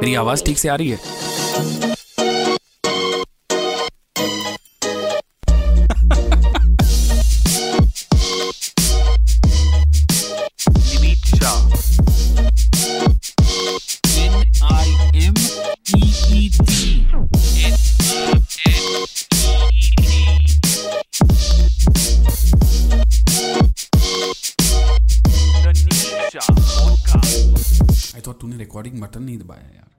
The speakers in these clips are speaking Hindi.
मेरी आवाज़ ठीक से आ रही है? दबाया यार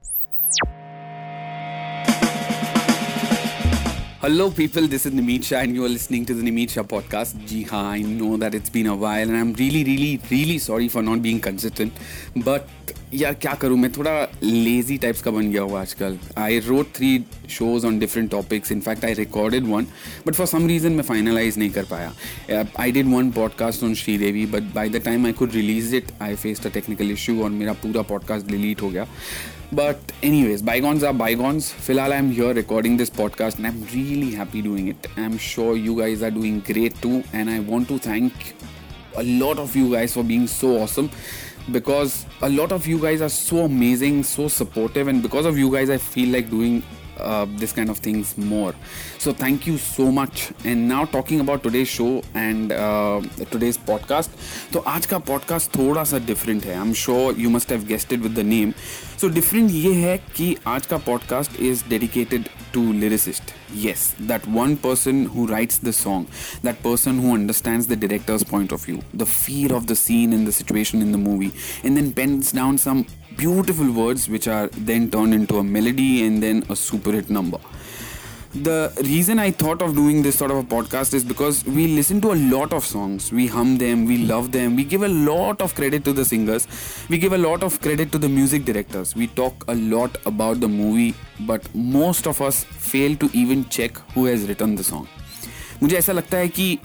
Hello, people. This is Nimit Shah, and you are listening to the Nimit Shah podcast. Ji haan, I know that it's been a while, and I'm really, really, really sorry for not being consistent. But यार क्या करूँ? मैं थोड़ा लेजी टाइप्स का बन गया हूँ आजकल। I wrote three shows on different topics in fact I recorded one but for some reason मैं फाइनलाइज नहीं कर पाया। I did one podcast on Sridevi but by the time I could release it I face the technical issue और मेरा पूरा पॉडकास्ट डिलीट हो गया। But anyways bygones are bygones फ़िलहाल I am here recording this podcast and I am really happy doing it I am sure you guys are doing great too and I want to thank a lot of you guys for being so awesome. Because a lot of you guys are so amazing, so supportive, and because of you guys, I feel like doing uh, this kind of things more. So thank you so much. And now talking about today's show and uh, today's podcast. तो आज का podcast थोड़ा सा different है. I'm sure you must have guessed it with the name. So different ये है कि आज का podcast is dedicated to lyricist. Yes, that one person who writes the song, that person who understands the director's point of view, the feel of the scene and the situation in the movie, and then pens down some beautiful words which are then turned into a melody and then a super hit number. The reason I thought of doing this sort of a podcast is because we listen to a lot of songs. We hum them, we love them, we give a lot of credit to the singers, we give a lot of credit to the music directors. We talk a lot about the movie, but most of us fail to even check who has written the song. मुझे ऐसा लगता है कि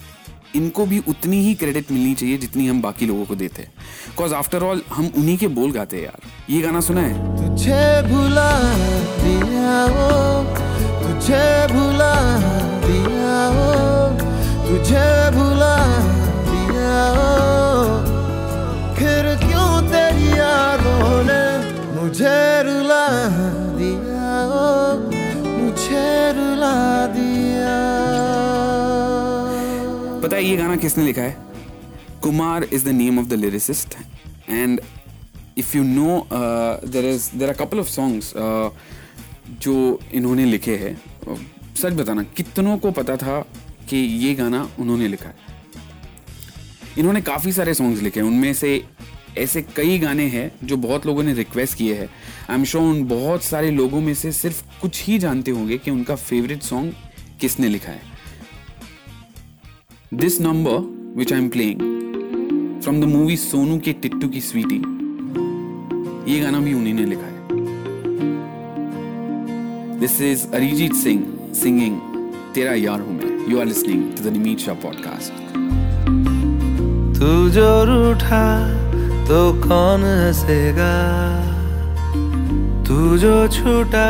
इनको भी उतनी ही क्रेडिट मिलनी चाहिए जितनी हम बाकी लोगों को देते हैं। बिकॉज़ आफ्टर ऑल हम उन्हीं के बोल गाते हैं यार। ये गाना सुना है? तुझे भुला दिया ओ तुझे भुला दिया ओ तुझे भुला दिया ओ फिर क्यों तेरी यादों ने मुझे रुला दिया ओ मुझे रुला दिया ये गाना किसने लिखा है? Kumar is the name of the lyricist and if you know there is there are couple of songs जो इन्होंने लिखे हैं। Uh, सच बताना कितनों को पता था कि ये गाना उन्होंने लिखा है? इन्होंने काफ़ी सारे सॉन्ग्स लिखे हैं। उनमें से ऐसे कई गाने हैं जो बहुत लोगों ने रिक्वेस्ट किए हैं। आई एम श्योर उन बहुत सारे लोगों में से सिर्फ़ कुछ ही जानते होंगे कि उनका फेवरेट सॉन्ग किसने लिखा है। This number, which I'm playing, from the movie Sonu के टिट्टू की स्वीटी ये गाना भी उन्हीं ने लिखा है। This is Arijit Singh singing तेरा यार हूँ मैं you are listening to the Nimit Shah podcast तू जो रूठा तो कौन हंसेगा? तू जो छूटा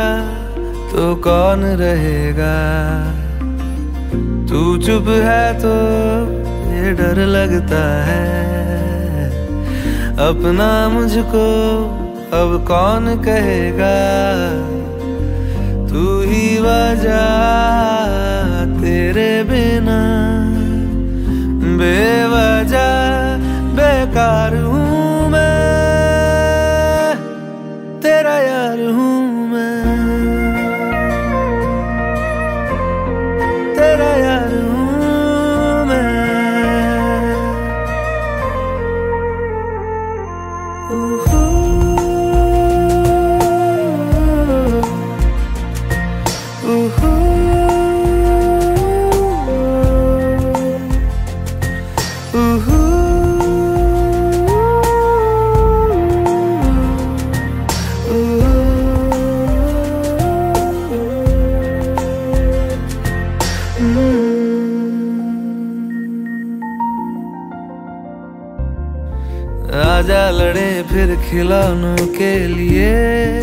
तो कौन रहेगा? तू चुप है तो ये डर लगता है। अपना मुझको अब कौन कहेगा? तू ही वजह तेरे बिना। बेवजह बेकार हूँ मैं। तेरा यार हूँ आजा लड़े फिर खिलौनों के लिए।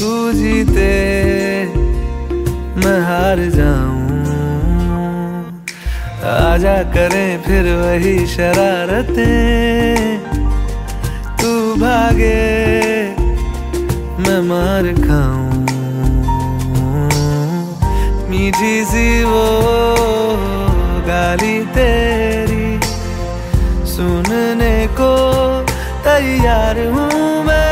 तू जीते, मैं हार जाऊँ। आजा करें फिर वही शरारतें। तू भागे, मैं मार खाऊं। वो गाली तेरी। सुनने को तैयार हूँ मैं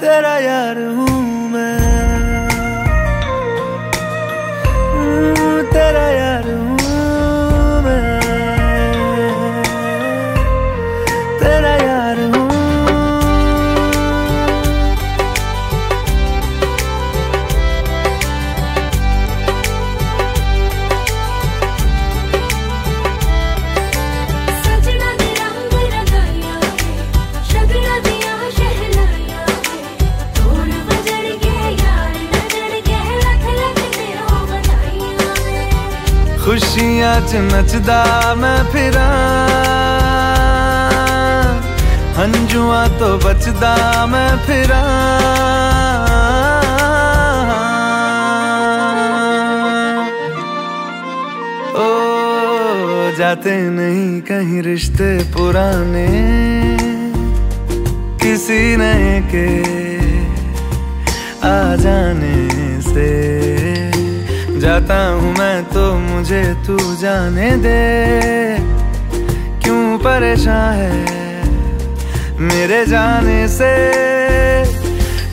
तेरा यार हूँ खुशियाँ च नचदा मैं फिरा। हंजुआ तो बचदा मैं फिरा। ओ, जाते नहीं कहीं रिश्ते पुराने। किसी नए के आ जाने से। जाता हूँ मैं तो मुझे तू जाने दे। क्यों परेशान है मेरे जाने से?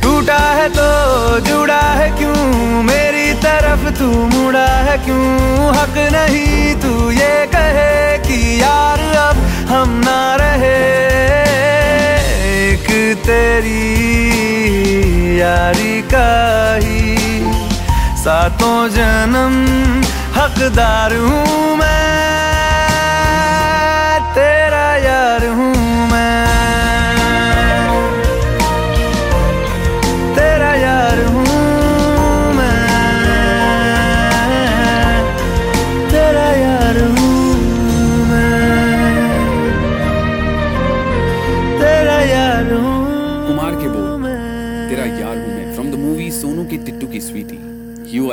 टूटा है तो जुड़ा है क्यों? मेरी तरफ़ तू मुड़ा है क्यों? हक नहीं तू ये कहे कि यार अब हम ना रहे। एक तेरी यारी का ही सातों जन्म हकदार हूँ मैं तेरा यार हूँ।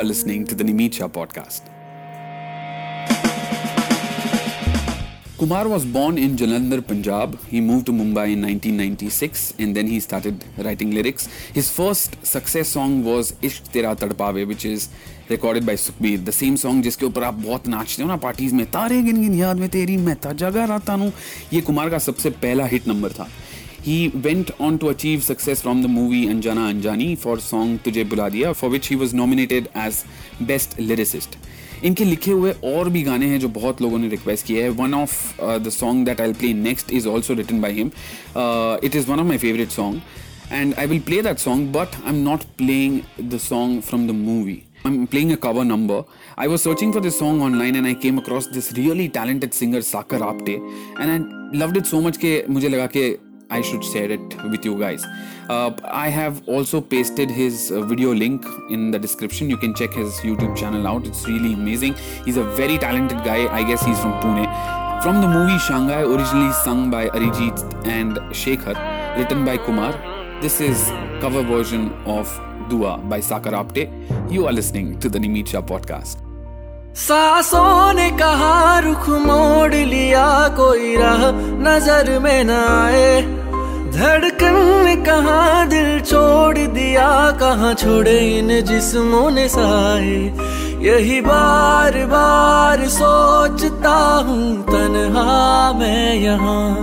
Listening to the Nimit Shah podcast Kumar was born in Jalandhar, Punjab. He moved to Mumbai in 1996 and then he started writing lyrics. His first success song was Ishq Tera Tadpaave, which is recorded by Sukhbir. The same song जिसके ऊपर आप बहुत नाचते हो ना पार्टीज़ में तारे गिन गिन याद में तेरी मैं था जगा राता हूँ ये कुमार का सबसे पहला हिट नंबर था he went on to achieve success from the movie Anjana Anjani for song Tujhe Bula Diya, for which he was nominated as best lyricist. इनके लिखे हुए और भी गाने हैं जो बहुत लोगों ने रिक्वेस्ट किए है। One of the song that I play next is also written by him it is one of my favourite song and I will play that song but I am not playing the song from the movie I am playing a cover number I was searching for this song online and I came across this really talented singer Sakar Apte and I love it so much के मुझे लगा कि I should share it with you guys. Uh, I have also pasted his uh, video link in the description. You can check his YouTube channel out. It's really amazing. He's a very talented guy. I guess he's from Pune. From the movie Shanghai, originally sung by Arijit and Shekhar, written by Kumar. This is cover version of Dua by Sakar Apte. You are listening to the Nimit Shah podcast. सांसों ने कहा रुख मोड़ लिया कोई राह नजर में न आए धड़कन ने कहा दिल छोड़ दिया, कहा छोड़े इन जिस्मों ने साए। यही बार बार सोचता हूँ, तन्हा मैं यहाँ।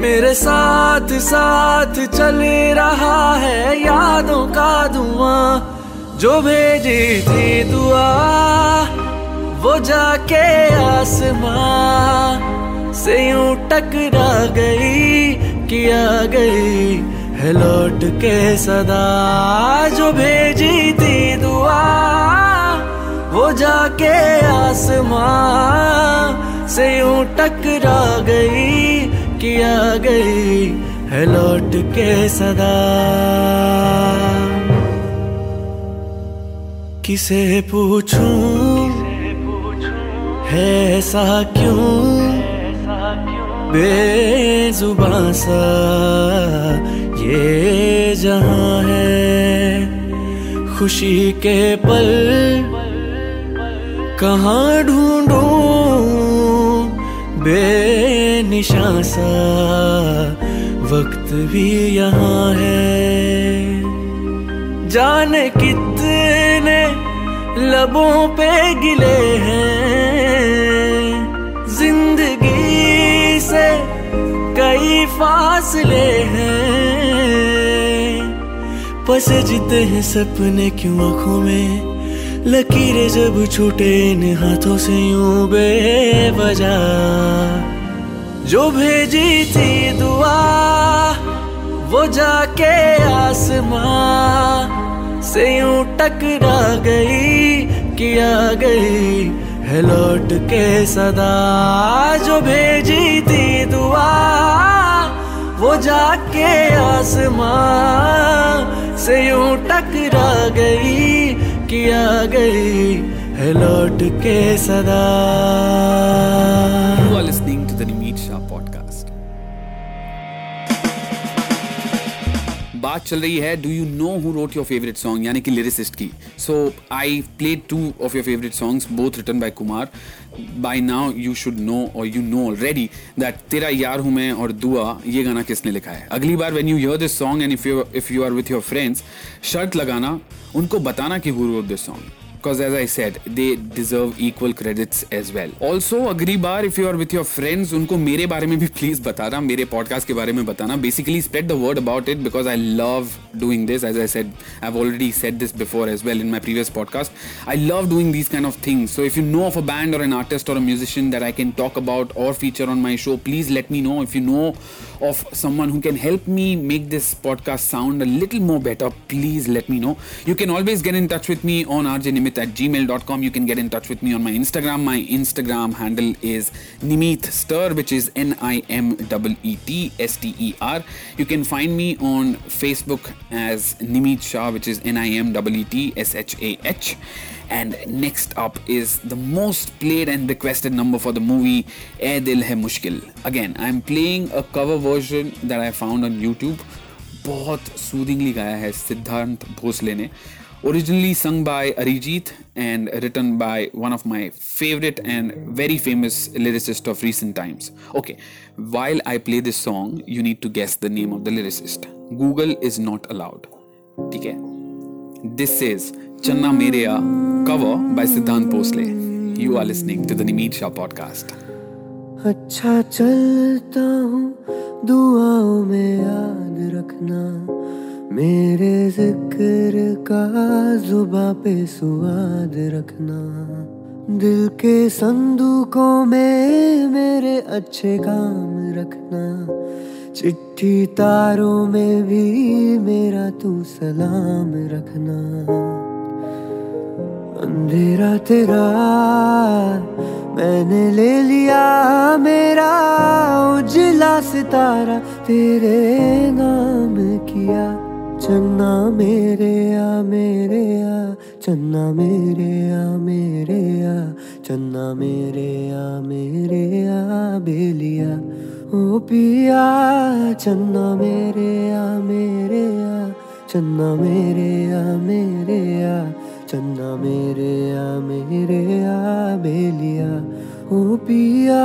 मेरे साथ साथ चल रहा है, यादों का धुआँ। जो भेजी थी दुआ, वो जाके आसमां से यूँ टकरा गई। कि आ गई है लौट के सदा। जो भेजी थी दुआ वो जाके आसमां से यूँ टकरा गई किया गई है लौट के सदा। किसे पूछूँ? है ऐसा क्यों? बेजुबां सा ये जहाँ है, खुशी के पल कहाँ ढूंढूं? बेनिशा सा वक्त भी यहाँ है। जाने कितने लबों पे गिले हैं फासले हैं। पसजते हैं सपने क्यों आँखों में? लकीरें जब छूटे इन हाथों से यूँ बेवजह। जो भेजी थी दुआ, वो जाके आसमां से यूँ टकरा गई कि आ गई है लौट के सदा। जो भेजी थी दुआ वो जाके आसमां से यूँ टकरा गई कि आ गई है लौट के सदा। बात चल रही है do you know who wrote your favourite song यानी कि लिरिसिस्ट की। So I play two of your favourite songs both written by Kumar by now you should know और यू नो ऑलरेडी दैट तेरा यार हूँ मैं और दुआ ये गाना किसने लिखा है? अगली बार when you hear this song and if you if you are with your friends शर्त लगाना, उनको बताना कि who wrote this song because as I said, they deserve equal credits as well. Also, अगली बार if you are with your friends, उनको मेरे बारे में भी please बताना मेरे podcast के बारे में बताना basically spread the word about it because I love doing this as I said I've already said this before as well in my previous podcast I love doing these kind of things so if you know of a band or an artist or a musician that I can talk about or feature on my show please let me know if you know of someone who can help me make this podcast sound a little more better please let me know. You can always get in touch with me on rjnimit at gmail.com you can get in touch with me on my instagram. My instagram handle is nimit stir which is n-i-m-e-e-t-s-t-e-r you can find me on facebook as nimit shah which is n-i-m-e-e-t-s-h-a-h and next up is the most played and requested number for the movie Air Dil Hai Mushkil. Again, I'm playing a cover version version that I found on YouTube बहुत सूदिंगली गाया है सिद्धांत भोसले ने। Originally sung by Arijit and written by one of my favourite and very famous lyricist of recent times okay while I play this song you need to guess the name of the lyricist Google is not allowed ठीक है? दिस इज़ चन्ना मेरे cover by Siddhant Bhosle you are listening to the Nimit Shah podcast अच्छा चलता हूँ, दुआओं में याद रखना। मेरे ज़िक्र का जुबा पे सुआद रखना। दिल के संदूकों में मेरे अच्छे काम रखना। चिट्ठी तारों में भी मेरा तू सलाम रखना। अंधेरा तेरा मैंने ले लिया मेरा उजला सितारा तेरे नाम किया चन्ना मेरे आ मेरे आ चन्ना मेरे आ मेरे आ चन्ना मेरे आ मेरे आ बेलिया ओ पिया चन्ना मेरे आ मेरे आ चन्ना मेरे आ मेरे आ चन्ना मेरे आ मेरे आ बेलिया ओ पिया।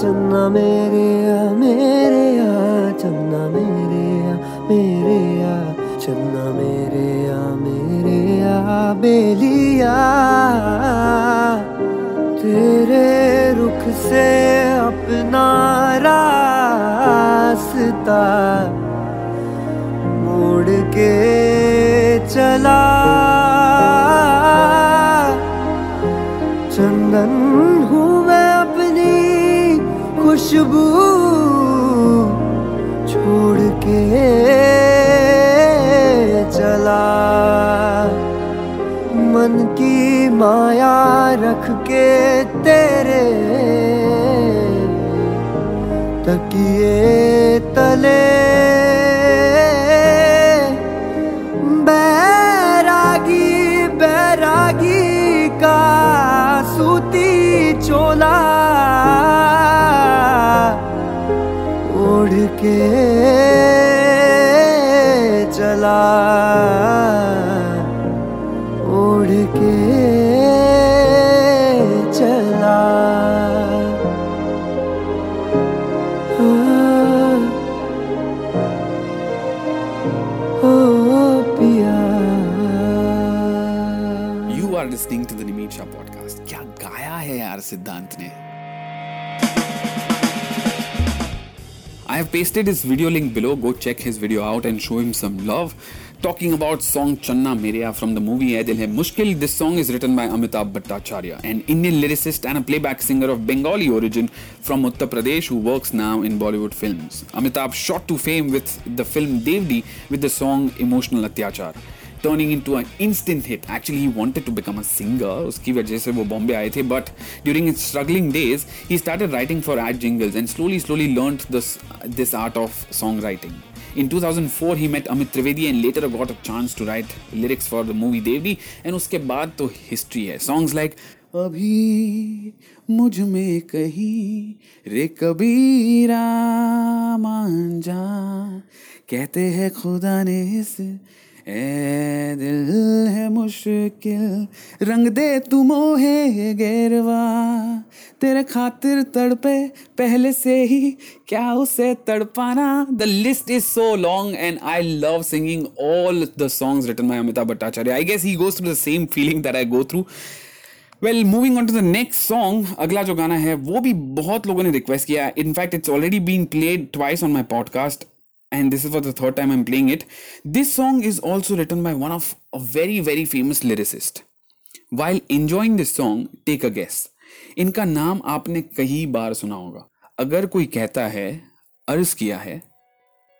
चन्ना मेरे आ मेरे आ चन्ना मेरे आ मेरे आ चन्ना मेरे आ मेरे आ बेलिया तेरे रुख से अपना रास्ता मोड़ के खुशबू छोड़ के चला। मन की माया रख के तेरे तकिए तले के Have pasted his video link below. Go check his video out and show him some love. Talking about song Channa Meria from the movie Ae Dil Hai Mushkil. This song is written by Amitabh Bhattacharya, an Indian lyricist and a playback singer of Bengali origin from Uttar Pradesh who works now in Bollywood films. Amitabh shot to fame with the film Devdi with the song Emotional Atyachar. Turning into an instant hit. Actually, he wanted to become a singer. उसकी वजह से वो बॉम्बे आए थे but during his struggling days, he started writing for ad jingles and slowly, slowly learned this this art of songwriting. In 2004, he met Amit Trivedi and later got a chance to write lyrics for the movie Devdi. And उसके बाद तो history है. Songs like अभी मुझमें कहीं रे कबीरा मान जा कहते हैं खुदा ने इस ए दिल है मुश्किल, रंग दे तू मोहे गेरवा। तेरे खातिर तड़पे पहले से ही, क्या उसे तड़पाना? The list is so long and I love singing all the songs written by Amitabh Bhattacharya I guess he goes through the same feeling that I go through well moving on to the next song अगला जो गाना है, वो भी बहुत लोगों ने रिक्वेस्ट किया। In fact it's already been played twice on my podcast and this is for the third time I'm playing it. This song is also written by one of a very, very famous lyricist. While enjoying this song, take a guess. इनका नाम आपने कई बार सुना होगा अगर कोई कहता है अर्ज़ किया है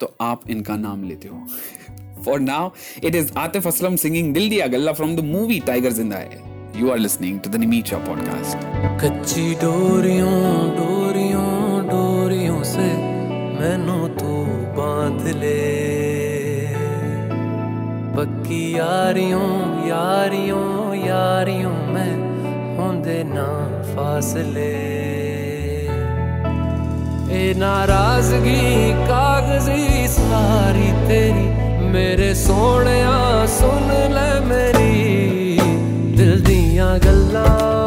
तो आप इनका नाम लेते हो for now it is Atif Aslam singing दिल दिया गल्ला from the movie Tiger Zinda Hai you are listening to the Nimit podcast कच्ची डोरियों डोरियों डोरियों से मैनू तू बाँध ले। पक्की यारियों यारियों यारियों में होंदे ना फासले। ए नाराज़गी, कागज़ी सारी तेरी, मेरे सोने सुन ले मेरी। दिल दियाँ गल्लां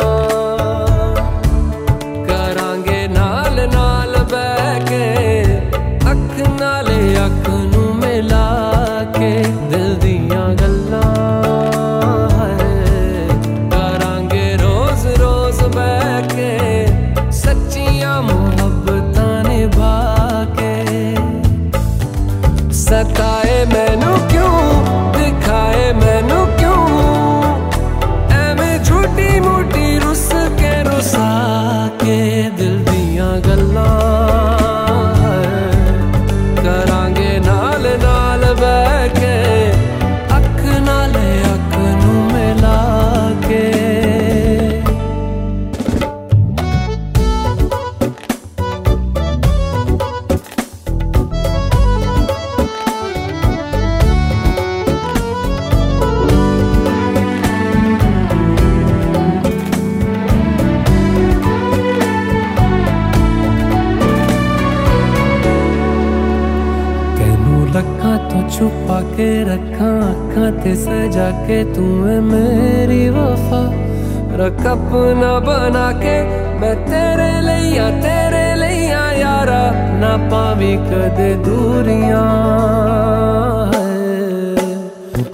के रखा अखा ते सजा के तू है मेरी वफा। रख अपना बना के मैं तेरे लिया तेरे लिया यारा। ना पावी कद दूरियाँ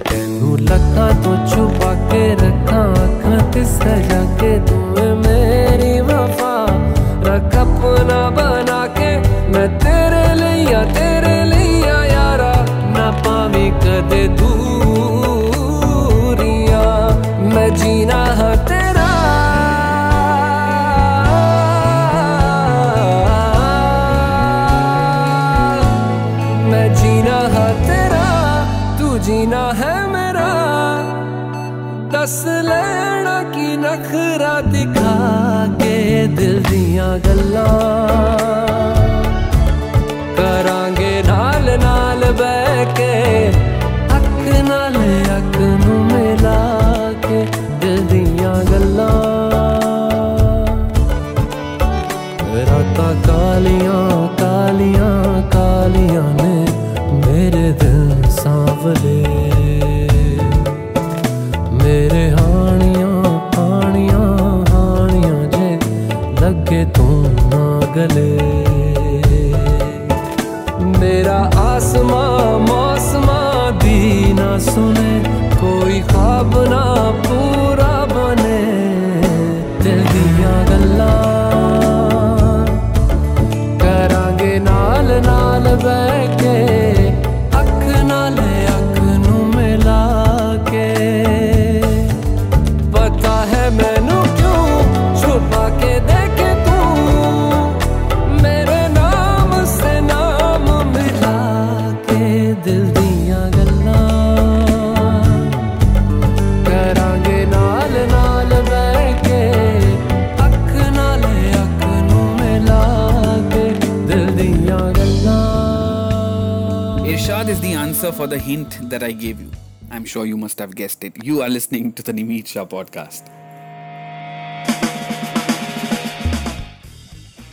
तेनू लखा तो छुपा के रखा अखा ते सजा के तू है मेरी वफा। रख अपना बना के मैं तेरे लिया तेरे मैं जीना है तेरा। मैं जीना है तेरा, तू जीना है मेरा। दस लेना की नखरा दिखा के दिल दिया गल्ला। करांगे नाल नाल बैठ hint that I gave you. I'm sure you must have guessed it. You are listening to the Nimit podcast.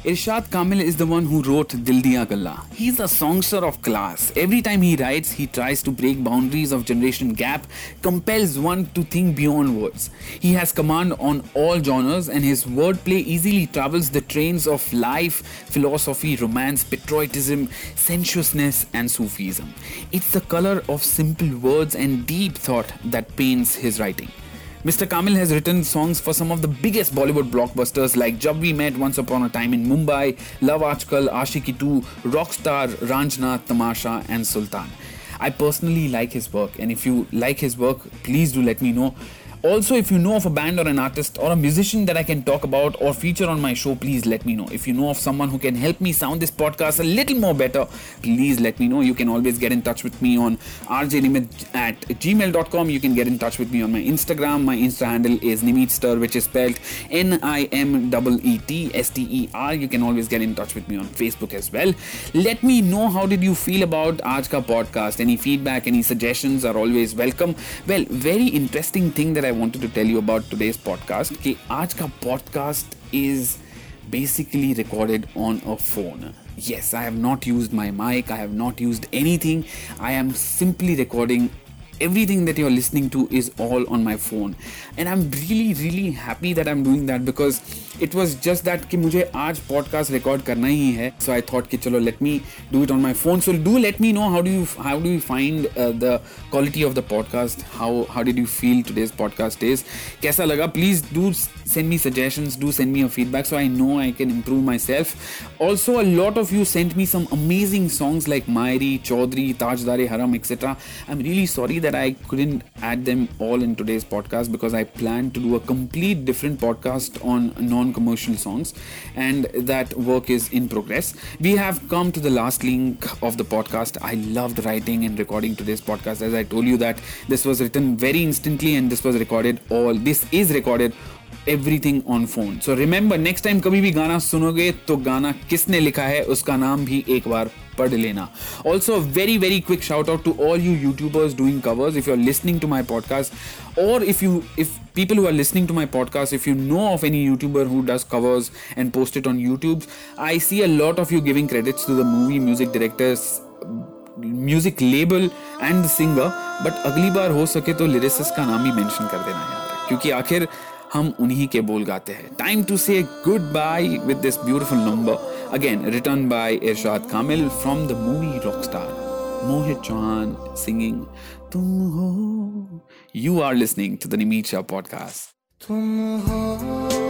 Irshad Kamil is the one who wrote Dil Diya Galla. He's a songster of class. Every time he writes, he tries to break boundaries of generation gap, compels one to think beyond words. He has command on all genres, and his wordplay easily travels the trains of life, philosophy, romance, patriotism, sensuousness, and Sufism. It's the color of simple words and deep thought that paints his writing. Mr. Kamil has written songs for some of the biggest Bollywood blockbusters like Jab We Met Once Upon a Time in Mumbai, Love Aajkal, Ashiki 2, Rockstar, Ranjna, Tamasha, and Sultan. I personally like his work, and if you like his work, please do let me know. Also, if you know of a band or an artist or a musician that I can talk about or feature on my show, please let me know. If you know of someone who can help me sound this podcast a little more better, please let me know. You can always get in touch with me on rjlimit at gmail.com. You can get in touch with me on my Instagram. My Insta handle is Nimitster, which is spelled N I M E T S T E R. You can always get in touch with me on Facebook as well. Let me know how did you feel about Aaj podcast. Any feedback, any suggestions are always welcome. Well, very interesting thing that I wanted to tell you about today's podcast कि आज का podcast is basically recorded on a phone. Yes, I have not used my mic, I have not used anything. I am simply recording everything that you're listening to is all on my phone and i'm really really happy that i'm doing that because it was just that कि मुझे आज पॉडकास्ट रिकॉर्ड करना ही है सो आई थॉट कि चलो let me do it on my phone so do let me know how do how do you find the quality of the podcast how how did you feel today's podcast is कैसा लगा? Please do send me suggestion do send me a feedback so I know I can improve my self also a lot of you send me some amazing songs like Mayri Chaudhary ताजदारे हरम etcetera I am really sorry that I couldn't add them all in today's podcast because I plan to do a complete different podcast on non non-commercial songs and that work is in progress. We have come to the last link of the podcast. I loved writing and recording today's podcast as I told you that this was written very instantly and this was recorded all this is recorded everything on phone so remember next time कभी भी गाना सुनोगे तो गाना किसने लिखा है, उसका नाम भी एक बार पढ़ लेना। Also very very quick shout out to all you YouTubers doing covers if you are listening to my podcast और if you if people who are listening to my podcast, if you know of any youtuber who does covers and post it on youtube, i see a lot of you giving credits to the movie music directors music label and singer but अगली बार हो सके तो लिरिसिस का नाम ही मेंशन कर देना यार। क्योंकि आखिर हम उन्हीं के बोल गाते हैं। Time to say goodbye with this beautiful number again written by Irshad Kamil from the movie rockstar Mohit Chauhan singing तुम हो you are listening to the Nimit podcast तुम हो